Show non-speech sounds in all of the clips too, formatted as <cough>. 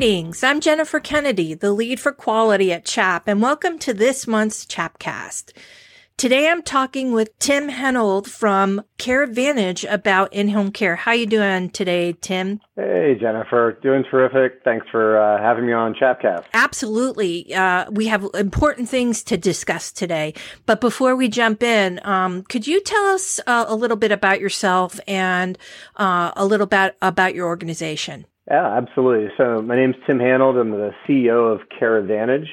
Greetings. I'm Jennifer Kennedy, the lead for quality at CHAP, and welcome to this month's CHAPcast. Today I'm talking with Tim Hanold from Care Advantage about in-home care. How you doing today, Tim? Hey, Jennifer. Doing terrific. Thanks for uh, having me on CHAPcast. Absolutely. Uh, we have important things to discuss today. But before we jump in, um, could you tell us uh, a little bit about yourself and uh, a little bit about your organization? Yeah, absolutely. So my name's Tim Hanold. I'm the CEO of CareAdvantage,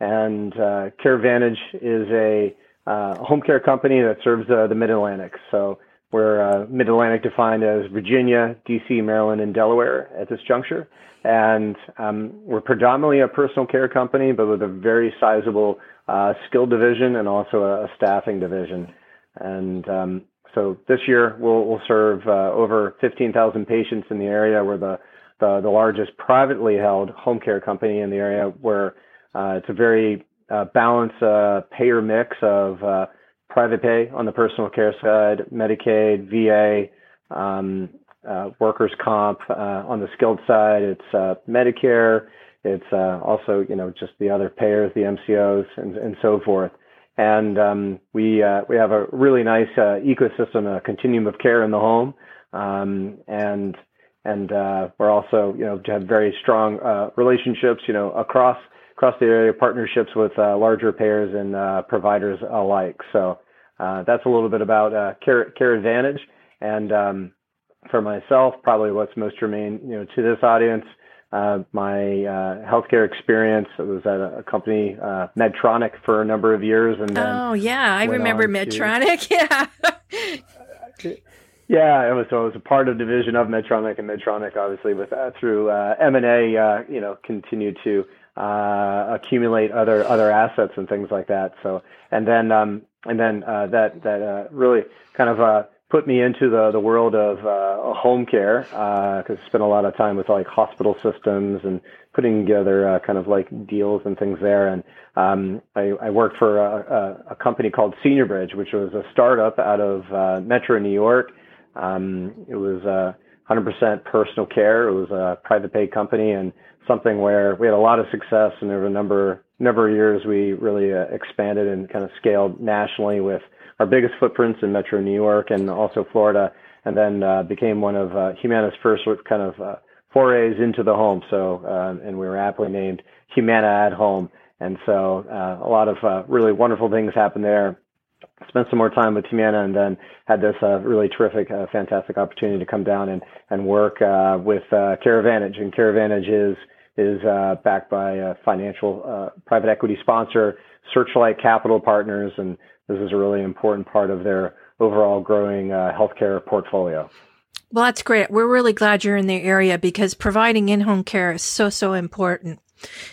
and uh, CareAdvantage is a uh, home care company that serves uh, the Mid Atlantic. So we're uh, Mid Atlantic defined as Virginia, DC, Maryland, and Delaware at this juncture. And um, we're predominantly a personal care company, but with a very sizable uh, skilled division and also a, a staffing division. And um, so this year we'll, we'll serve uh, over 15,000 patients in the area. We're the, the, the largest privately held home care company in the area where uh, it's a very uh, balance uh, payer mix of uh, private pay on the personal care side, Medicaid, VA, um, uh, workers' comp. Uh, on the skilled side, it's uh, Medicare. It's also, you know, just the other payers, the MCOs, and, and so forth. And um, we we have a really nice ecosystem, a continuum of care in the home, um, and and we're also, you know, have very strong relationships, you know, across across the area, partnerships with uh, larger payers and uh, providers alike. So uh, that's a little bit about uh, Care, Advantage, And um, for myself, probably what's most germane, you know, to this audience, uh, my uh, healthcare experience I was at a, a company, Medtronic, for a number of years. And oh yeah, I remember Medtronic. To, <laughs> yeah. <laughs> Yeah, it was so it was a part of division of Medtronic, and Medtronic obviously with uh, through uh, M and A, uh, you know, continued to uh, accumulate other other assets and things like that. So and then um, and then uh, that that uh, really kind of uh, put me into the the world of uh, home care because I spent a lot of time with like hospital systems and putting together uh, kind of like deals and things there. And um, I, I worked for a, a, a company called Senior Bridge, which was a startup out of uh, Metro New York. Um, it was uh, 100% personal care. It was a private pay company and something where we had a lot of success and there were a number number of years we really uh, expanded and kind of scaled nationally with our biggest footprints in Metro New York and also Florida, and then uh, became one of uh, Humana's first kind of uh, forays into the home. So, uh, and we were aptly named Humana at Home. And so, uh, a lot of uh, really wonderful things happened there spent some more time with Humana and then had this uh, really terrific, uh, fantastic opportunity to come down and, and work uh, with uh, CareAdvantage. And CareAdvantage is, is uh, backed by a financial uh, private equity sponsor, Searchlight Capital Partners, and this is a really important part of their overall growing uh, healthcare portfolio. Well, that's great. We're really glad you're in the area because providing in-home care is so, so important.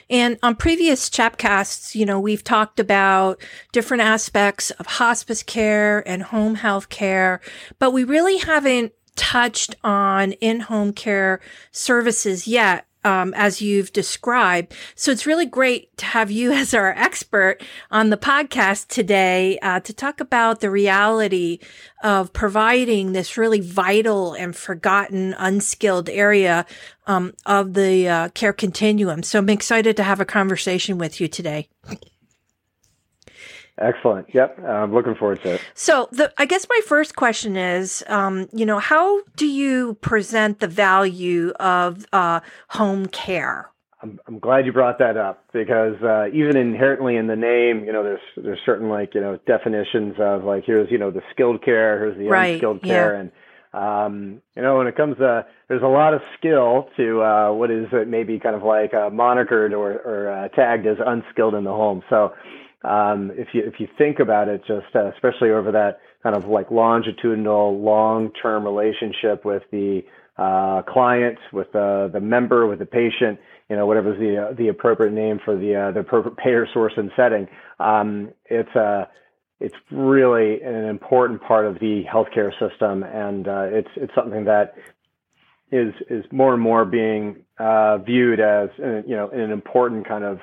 And on previous chapcasts, you know, we've talked about different aspects of hospice care and home health care, but we really haven't touched on in-home care services yet um, as you've described. So it's really great to have you <laughs> as our expert on the podcast today uh, to talk about the reality of providing this really vital and forgotten, unskilled area um, of the uh, care continuum. So I'm excited to have a conversation with you today. Excellent. Yep, I'm looking forward to it. So, the, I guess my first question is, um, you know, how do you present the value of uh, home care? I'm, I'm glad you brought that up because uh, even inherently in the name, you know, there's there's certain like you know definitions of like here's you know the skilled care, here's the right. unskilled care, yeah. and um, you know when it comes to there's a lot of skill to uh, what is maybe kind of like uh, monikered or, or uh, tagged as unskilled in the home. So um, if you if you think about it, just uh, especially over that kind of like longitudinal, long-term relationship with the uh, client, with the the member, with the patient, you know, whatever's the uh, the appropriate name for the uh, the appropriate <laughs> payer source and setting. Um, it's a uh, it's really an important part of the healthcare system, and uh, it's it's something that is is more and more being viewed as you know an important kind of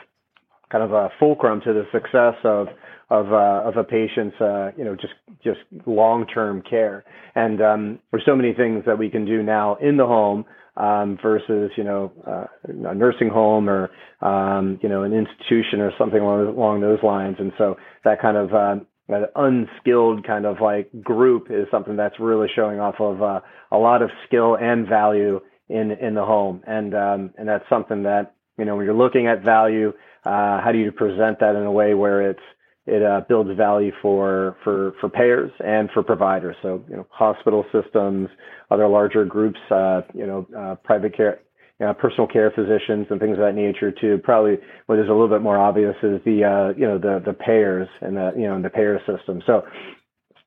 kind of a fulcrum to the success of of uh, of a patient's uh, you know just just long term care. And um, there's so many things that we can do now in the home um, versus you know uh, a nursing home or um, you know an institution or something along, along those lines. And so that kind of uh, that unskilled kind of like group is something that's really showing off of uh, a lot of skill and value in in the home. And um, and that's something that you know when you're looking at value, uh, how do you present that in a way where it's it uh, builds value for for for payers and for providers. So you know, hospital systems, other larger groups, uh, you know, uh, private care, you know, personal care physicians, and things of that nature. Too probably what is a little bit more obvious is the uh, you know the the payers and the you know the payer system. So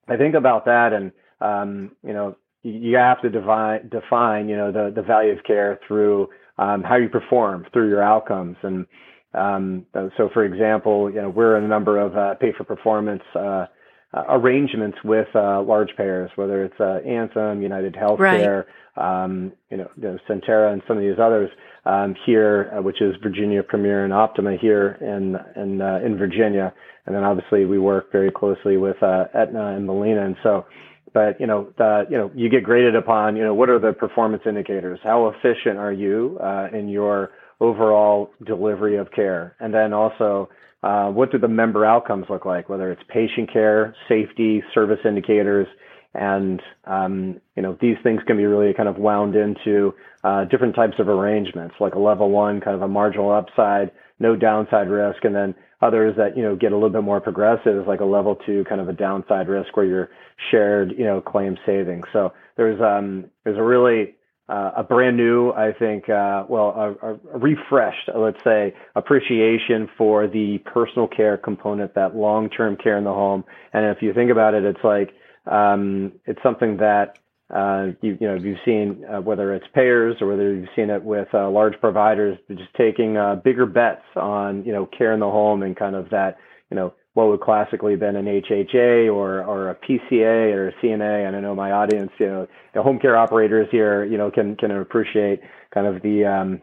I think about that, and um, you know, you, you have to define define you know the the value of care through um, how you perform, through your outcomes, and um, so, for example, you know, we're in a number of uh, pay for performance uh, uh, arrangements with uh, large payers, whether it's uh, Anthem, United Healthcare, right. um, you know, you know, Sentara, and some of these others um, here, uh, which is Virginia Premier and Optima here in in in Virginia, and then obviously we work very closely with Aetna and Molina, and so but you know, the, you know, you get graded upon, you know, what are the performance indicators? How efficient are you uh, in your overall delivery of care? And then also, uh, what do the member outcomes look like, whether it's patient care, safety, service indicators, and um, you know these things can be really kind of wound into uh, different types of arrangements, like a level one, kind of a marginal upside, no downside risk, and then others that you know get a little bit more progressive, like a level two, kind of a downside risk where you're shared, you know, claim savings. So there's um, there's a really uh, a brand new, I think, uh, well, a, a, refreshed, let's say, appreciation for the personal care component, that long-term care in the home. And if you think about it, it's like um, it's something that uh, you, you know you've seen uh, whether it's payers or whether you've seen it with uh, large providers just taking uh, bigger bets on you know care in the home and kind of that you know what would classically have been an HHA or or a PCA or a CNA. And I know my audience, you know, the home care operators here, you know, can can appreciate kind of the um,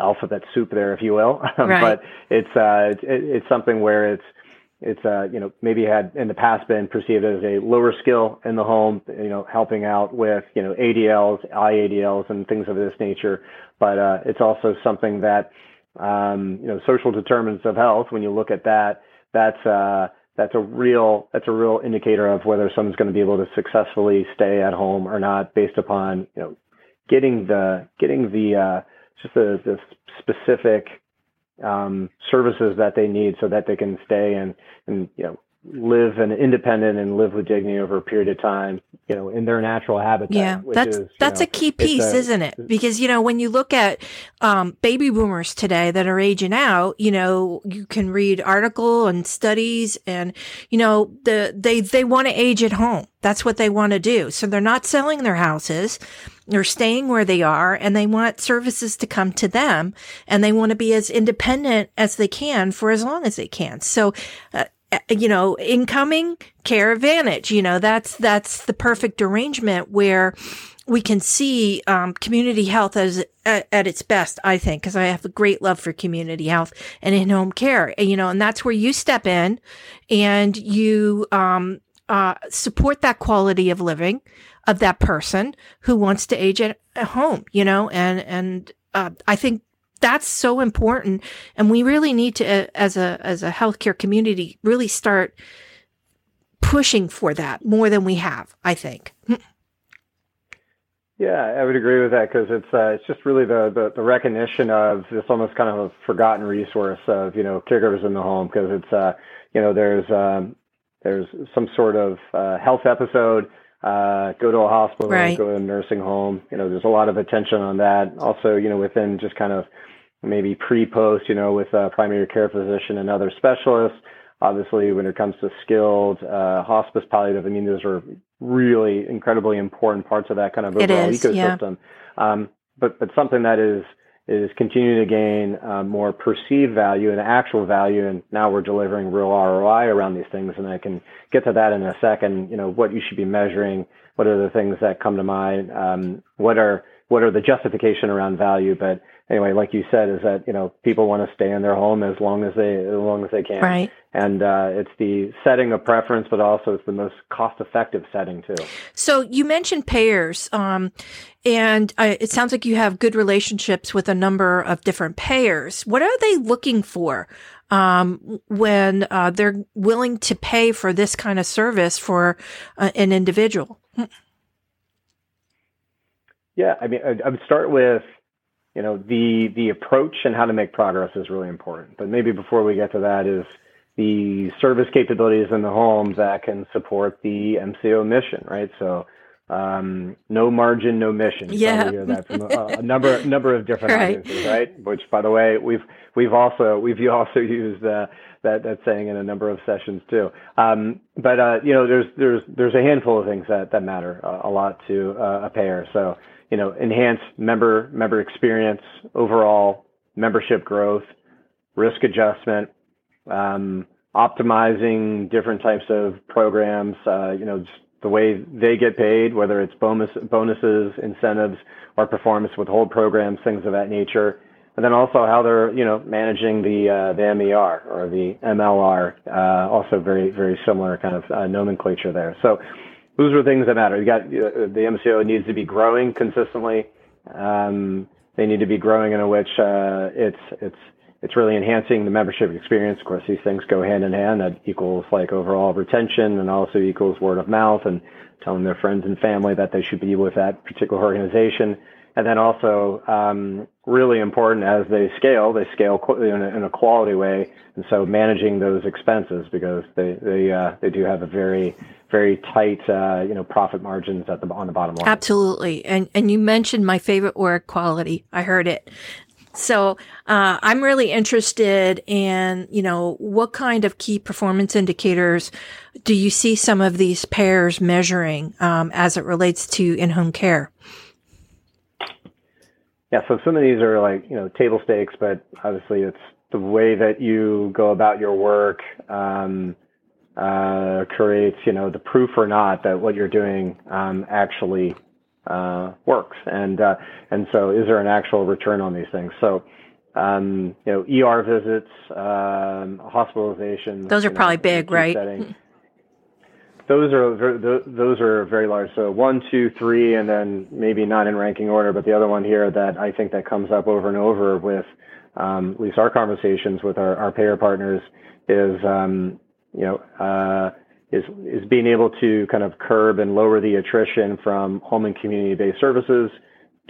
alphabet soup there, if you will. <laughs> Right. but it's uh, it's, it's something where it's it's uh, you know maybe had in the past been perceived as a lower skill in the home, you know, helping out with you know ADLs, IADLs, and things of this nature. But uh, it's also something that um, you know social determinants of health. When you look at that that's uh, that's a real that's a real indicator of whether someone's going to be able to successfully stay at home or not, based upon you know getting the getting the uh, just the, the specific um, services that they need so that they can stay and and you know live an independent and live with dignity over a period of time, you know, in their natural habitat. Yeah, that's is, that's know, a key piece, a, isn't it? Because you know, when you look at um, baby boomers today that are aging out, you know, you can read article and studies, and you know, the they they want to age at home. That's what they want to do. So they're not selling their houses. They're staying where they are and they want services to come to them and they want to be as independent as they can for as long as they can. So, uh, uh, you know, incoming care advantage, you know, that's, that's the perfect arrangement where we can see, um, community health as at, at its best, I think, because I have a great love for community health and in-home care, you know, and that's where you step in and you, um, uh, support that quality of living of that person who wants to age at, at home, you know, and, and, uh, I think that's so important. And we really need to, uh, as a, as a healthcare community, really start pushing for that more than we have, I think. Yeah, I would agree with that because it's uh, it's just really the, the, the recognition of this almost kind of a forgotten resource of you know caregivers in the home because it's uh, you know there's um, there's some sort of uh, health episode uh, go to a hospital, right. go to a nursing home. You know, there's a lot of attention on that. Also, you know, within just kind of maybe pre-post, you know, with a primary care physician and other specialists. Obviously, when it comes to skilled uh, hospice palliative, I mean, those are really incredibly important parts of that kind of overall is, ecosystem. Yeah. Um, but but something that is is continuing to gain uh, more perceived value and actual value, and now we're delivering real ROI around these things. And I can get to that in a second. You know, what you should be measuring. What are the things that come to mind? Um, what are what are the justification around value. But anyway, like you said, is that you know people want to stay in their home as long as they as long as they can. Right. And uh, it's the setting of preference, but also it's the most cost effective setting too. So you mentioned payers, um, and uh, it sounds like you have good relationships with a number of different payers. What are they looking for? Um, when uh, they're willing to pay for this kind of service for uh, an individual. Yeah, I mean, I would start with you know the the approach and how to make progress is really important. But maybe before we get to that is the service capabilities in the home that can support the MCO mission, right? So um, no margin, no mission. Yeah, that's a, a, number number of different <laughs> right. audiences, right? Which, by the way, we've we've also we've also <laughs> used uh, that that saying in a number of sessions too. Um, but uh, you know, there's there's there's a handful of things that that matter uh, a lot to uh, a payer. So you know, enhance member member experience, overall membership growth, risk adjustment, um, optimizing different types of programs. Uh, you know, the way they get paid, whether it's bonus bonuses, incentives, or performance withhold programs, things of that nature. And then also how they're, you know, managing the uh, the MER or the MLR, uh, also very very similar kind of uh, nomenclature there. So those are things that matter. You got uh, the MCO needs to be growing consistently. Um, they need to be growing in a which uh, it's it's it's really enhancing the membership experience. Of course, these things go hand in hand. That equals like overall retention and also equals word of mouth and telling their friends and family that they should be with that particular organization. And then also, um, really important as they scale, they scale in a, in a, quality way. And so managing those expenses because they, they, uh, they do have a very, very tight, uh, you know, profit margins at the, on the bottom line. Absolutely. And, and you mentioned my favorite word, quality. I heard it. So, uh, I'm really interested in, you know, what kind of key performance indicators do you see some of these payers measuring, um, as it relates to in-home care? Yeah, so some of these are like, you know, table stakes, but obviously it's the way that you go about your work um, uh, creates, you know, the proof or not that what you're doing um, actually uh, works. And uh, and so, is there an actual return on these things? So, um, you know, ER visits, um, hospitalizations. Those are probably know, big, right? Setting, <laughs> those are those are very large. So one, two, three, and then maybe not in ranking order, but the other one here that I think that comes up over and over with um, at least our conversations with our, our payer partners is um, you know uh, is is being able to kind of curb and lower the attrition from home and community based services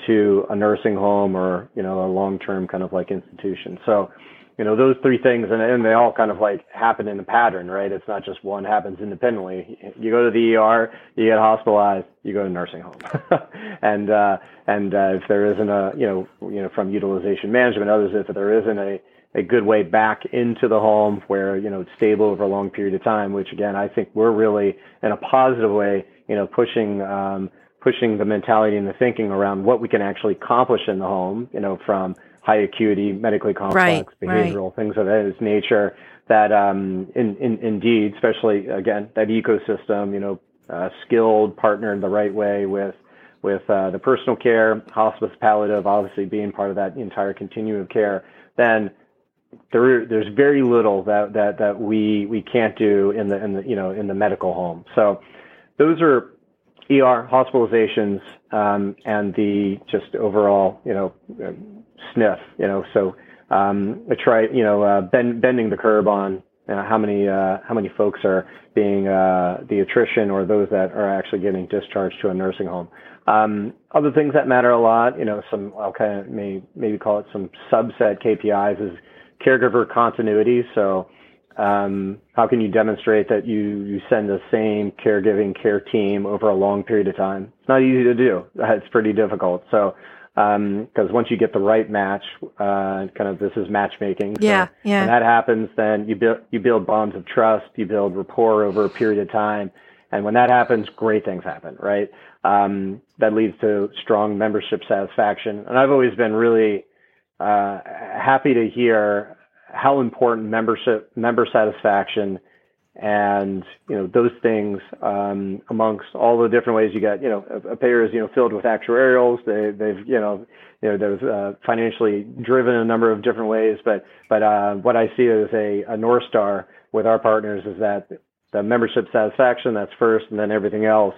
to a nursing home or you know a long term kind of like institution. So you know those three things and, and they all kind of like happen in a pattern right? It's not just one happens independently. You go to the er you get hospitalized you go to nursing home. <laughs> And uh and uh if there isn't a you know you know from utilization management others if there isn't a a good way back into the home where you know it's stable over a long period of time which again i think we're really in a positive way you know pushing um pushing the mentality and the thinking around what we can actually accomplish in the home you know from high acuity, medically complex, right, behavioral right. things of that nature. That um, in, in, indeed, especially again, that ecosystem, you know, uh, skilled, partnered the right way with with uh, the personal care, hospice, palliative, obviously being part of that entire continuum of care. Then there, there's very little that, that, that we, we can't do in the, in the, you know, in the medical home. So those are ER hospitalizations, um, and the just overall, you know, sniff, you know, so um, I try, you know, uh, bend, bending the curb on uh, how many uh, how many folks are being uh, the attrition or those that are actually getting discharged to a nursing home. Um, other things that matter a lot, you know, some I'll kind of may, maybe call it some subset KPIs is caregiver continuity. So um, how can you demonstrate that you, you send the same caregiving care team over a long period of time? It's not easy to do. <laughs> It's pretty difficult. So because um, once you get the right match, uh, kind of this is matchmaking. Yeah, yeah. When that happens, then you build you build bonds of trust, you build rapport over a period of time, and when that happens, great things happen, right? Um, that leads to strong membership satisfaction, and I've always been really uh, happy to hear how important membership member satisfaction and you know those things um, amongst all the different ways you get you know a, a payer is you know filled with actuarials. They they've you know you know they've uh, financially driven in a number of different ways. But but uh, what I see as a, a north star with our partners is that the membership satisfaction that's first and then everything else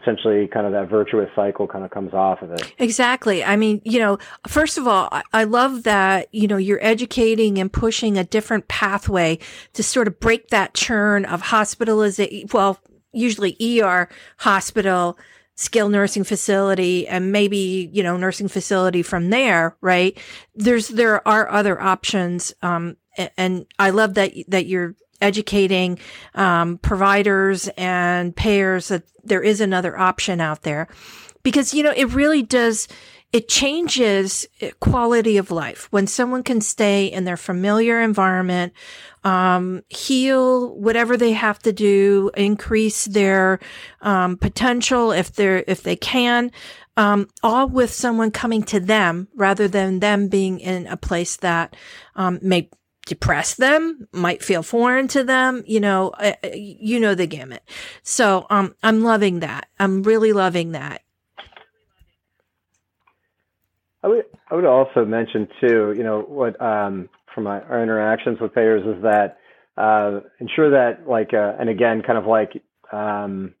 essentially kind of that virtuous cycle kind of comes off of it. Exactly. I mean, you know, first of all, I love that, you know, you're educating and pushing a different pathway to sort of break that churn of hospitalization. Well, usually ER hospital, skilled nursing facility and maybe, you know, nursing facility from there, right? There's, there are other options. Um, and I love that, that you're educating um, providers and payers that there is another option out there. Because you know it really does it changes quality of life. When someone can stay in their familiar environment um, heal whatever they have to do increase their um, potential if they're if they can um, all with someone coming to them rather than them being in a place that um, may depress them, might feel foreign to them, you know, uh, uh, you know the gamut. So, um, I'm loving that. I'm really loving that. I would, I would also mention too, you know, what, um, from my, our interactions with payers is that, uh, ensure that like, uh, and again, kind of like, um,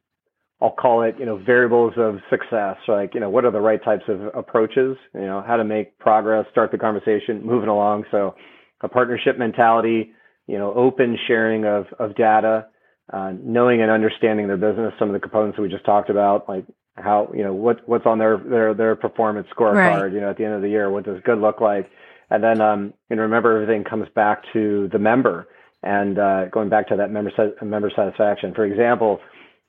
I'll call it, you know, variables of success. Like, you know, what are the right types of approaches? You know, how to make progress, start the conversation, moving along. So, a partnership mentality, you know, open sharing of, of data, uh, knowing and understanding their business, some of the components that we just talked about, like how, you know, what, what's on their, their, their performance scorecard, right. you know, at the end of the year, what does good look like? And then, um, and remember everything comes back to the member and, uh, going back to that member, member satisfaction. For example,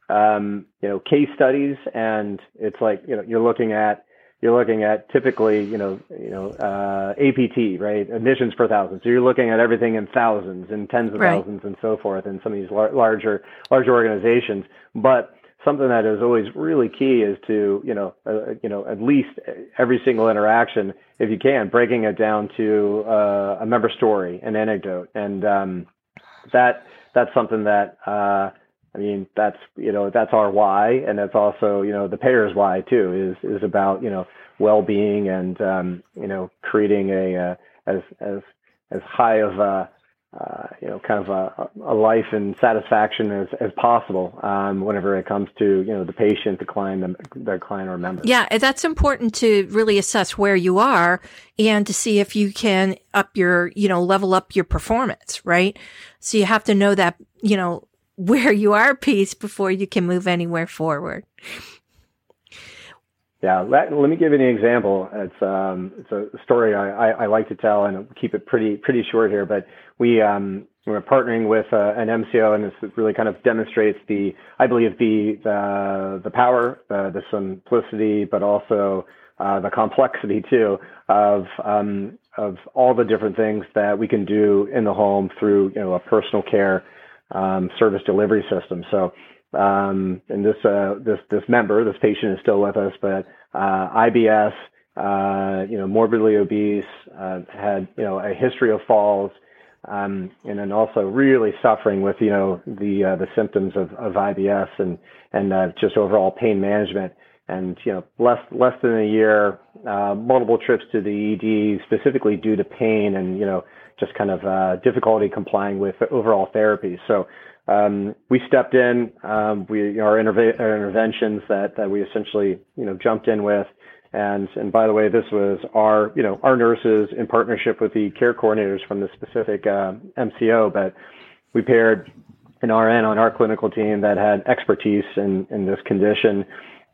um, you know, case studies and it's like, you know, you're looking at, you're looking at typically, you know, you know, uh, APT, right? Admissions per thousand. So you're looking at everything in thousands and tens of right. thousands and so forth in some of these lar- larger, larger organizations. But something that is always really key is to, you know, uh, you know, at least every single interaction, if you can, breaking it down to uh, a member story, an anecdote, and um, that that's something that. Uh, I mean, that's you know that's our why, and that's also you know the payer's why too. Is is about you know well-being and um, you know creating a uh, as as as high of a uh, you know kind of a, a life and satisfaction as, as possible um, whenever it comes to you know the patient, the client, the, the client or member. Yeah, that's important to really assess where you are and to see if you can up your you know level up your performance, right? So you have to know that you know <laughs> where you are piece before you can move anywhere forward. Yeah, let, let me give you an example. It's um, it's a story I, I, I, like to tell and keep it pretty pretty short here. But we um, we're partnering with uh, an MCO, and this really kind of demonstrates the I believe the the, the power, uh, the simplicity, but also uh, the complexity too of um, of all the different things that we can do in the home through you know a personal care um, service delivery system. So, um, and this uh, this this member, this patient is still with us, but uh, IBS, uh, you know, morbidly obese, uh, had you know a history of falls, um, and then also really suffering with you know the uh, the symptoms of, of IBS and and uh, just overall pain management. And you know, less less than a year, multiple trips to the ED specifically due to pain and you know just kind of difficulty complying with overall therapy. So um, we stepped in. Um, we you know, our, interve- our, interventions that that we essentially you know jumped in with. And and by the way, this was our you know our nurses in partnership with the care coordinators from the specific uh, MCO, but we paired an RN on our clinical team that had expertise in in this condition.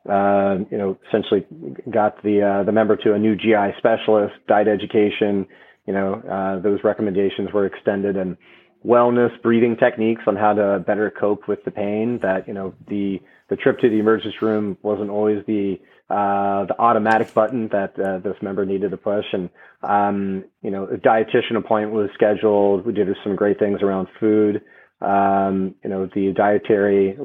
Uh, you know, essentially got the uh, the member to a new GI specialist, diet education, you know, uh, those recommendations were extended and wellness breathing techniques on how to better cope with the pain that, you know, the, the trip to the emergency room wasn't always the, uh, the automatic button that uh, this member needed to push. And, um, you know, a dietitian appointment was scheduled. We did some great things around food. um, you know, the dietary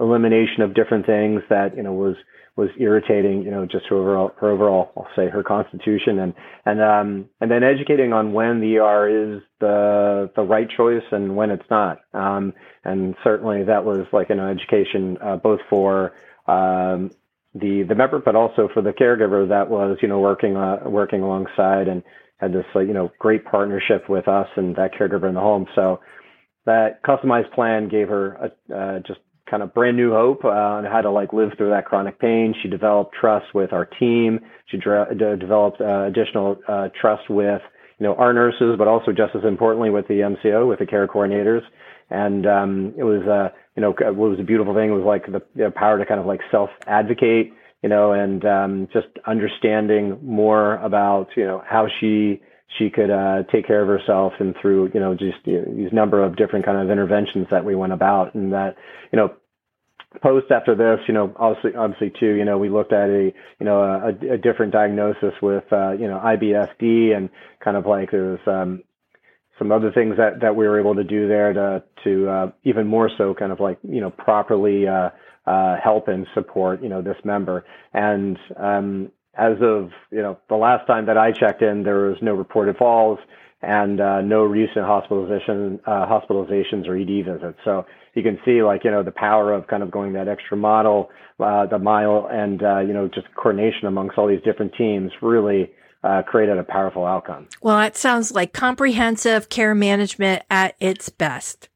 elimination of different things that, you know, was, was irritating, you know, just her overall, her overall, I'll say her constitution and, and, um, and then educating on when the ER is the, the right choice and when it's not. Um, and certainly that was like an education, uh, both for, um, the, the member, but also for the caregiver that was, you know, working, uh, working alongside and had this, like, you know, great partnership with us and that caregiver in the home. So, that customized plan gave her a, uh, just kind of brand new hope uh, on how to like live through that chronic pain. She developed trust with our team. She developed uh, additional uh, trust with you know our nurses, but also just as importantly with the MCO, with the care coordinators. And um, it was uh, you know what was a beautiful thing It was like the, the power to kind of like self advocate, you know, and um, just understanding more about you know how she she could uh, take care of herself and through you know just you know, these number of different kind of interventions that we went about and that you know post after this you know obviously obviously too you know we looked at a you know a, a different diagnosis with uh, you know IBSD and kind of like there's um, some other things that that we were able to do there to to uh, even more so kind of like you know properly uh, uh, help and support you know this member. And um, as of you know the last time that I checked in, there was no reported falls and uh, no recent hospitalization uh, hospitalizations or ED visits. So you can see like you know the power of kind of going that extra model, uh, the mile, and uh, you know just coordination amongst all these different teams really. Uh, created a powerful outcome. Well, that sounds like comprehensive care management at its best.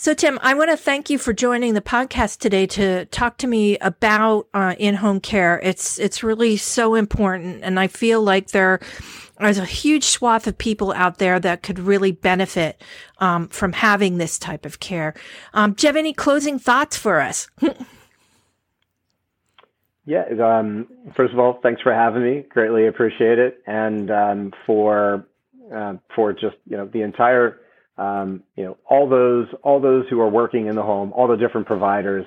So, Tim, I want to thank you for joining the podcast today to talk to me about uh, in-home care. It's it's really so important, and I feel like there there is a huge swath of people out there that could really benefit um, from having this type of care. Um, do you have any closing thoughts for us? <laughs> yeah. Um, first of all, thanks for having me. Greatly appreciate it, and um, for uh, for just you know the entire um, you know, all those all those who are working in the home, all the different providers,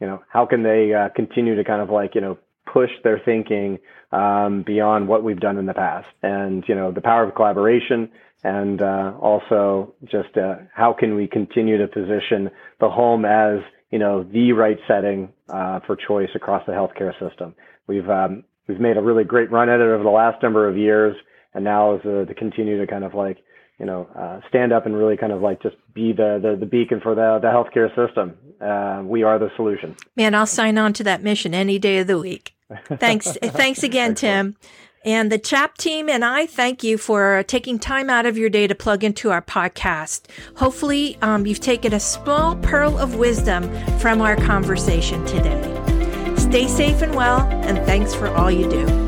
you know, how can they uh, continue to kind of like you know push their thinking um, beyond what we've done in the past, and you know, the power of collaboration, and uh, also just uh, how can we continue to position the home as you know the right setting uh, for choice across the healthcare system. We've um, we've made a really great run at it over the last number of years, and now is to continue to kind of like you know, uh, stand up and really kind of like just be the the, the beacon for the the healthcare system. Uh, we are the solution. Man, I'll sign on to that mission any day of the week. Thanks, <laughs> thanks again, Tim. And the CHAP team and I thank you for taking time out of your day to plug into our podcast. Hopefully, um, you've taken a small pearl of wisdom from our conversation today. Stay safe and well, and thanks for all you do.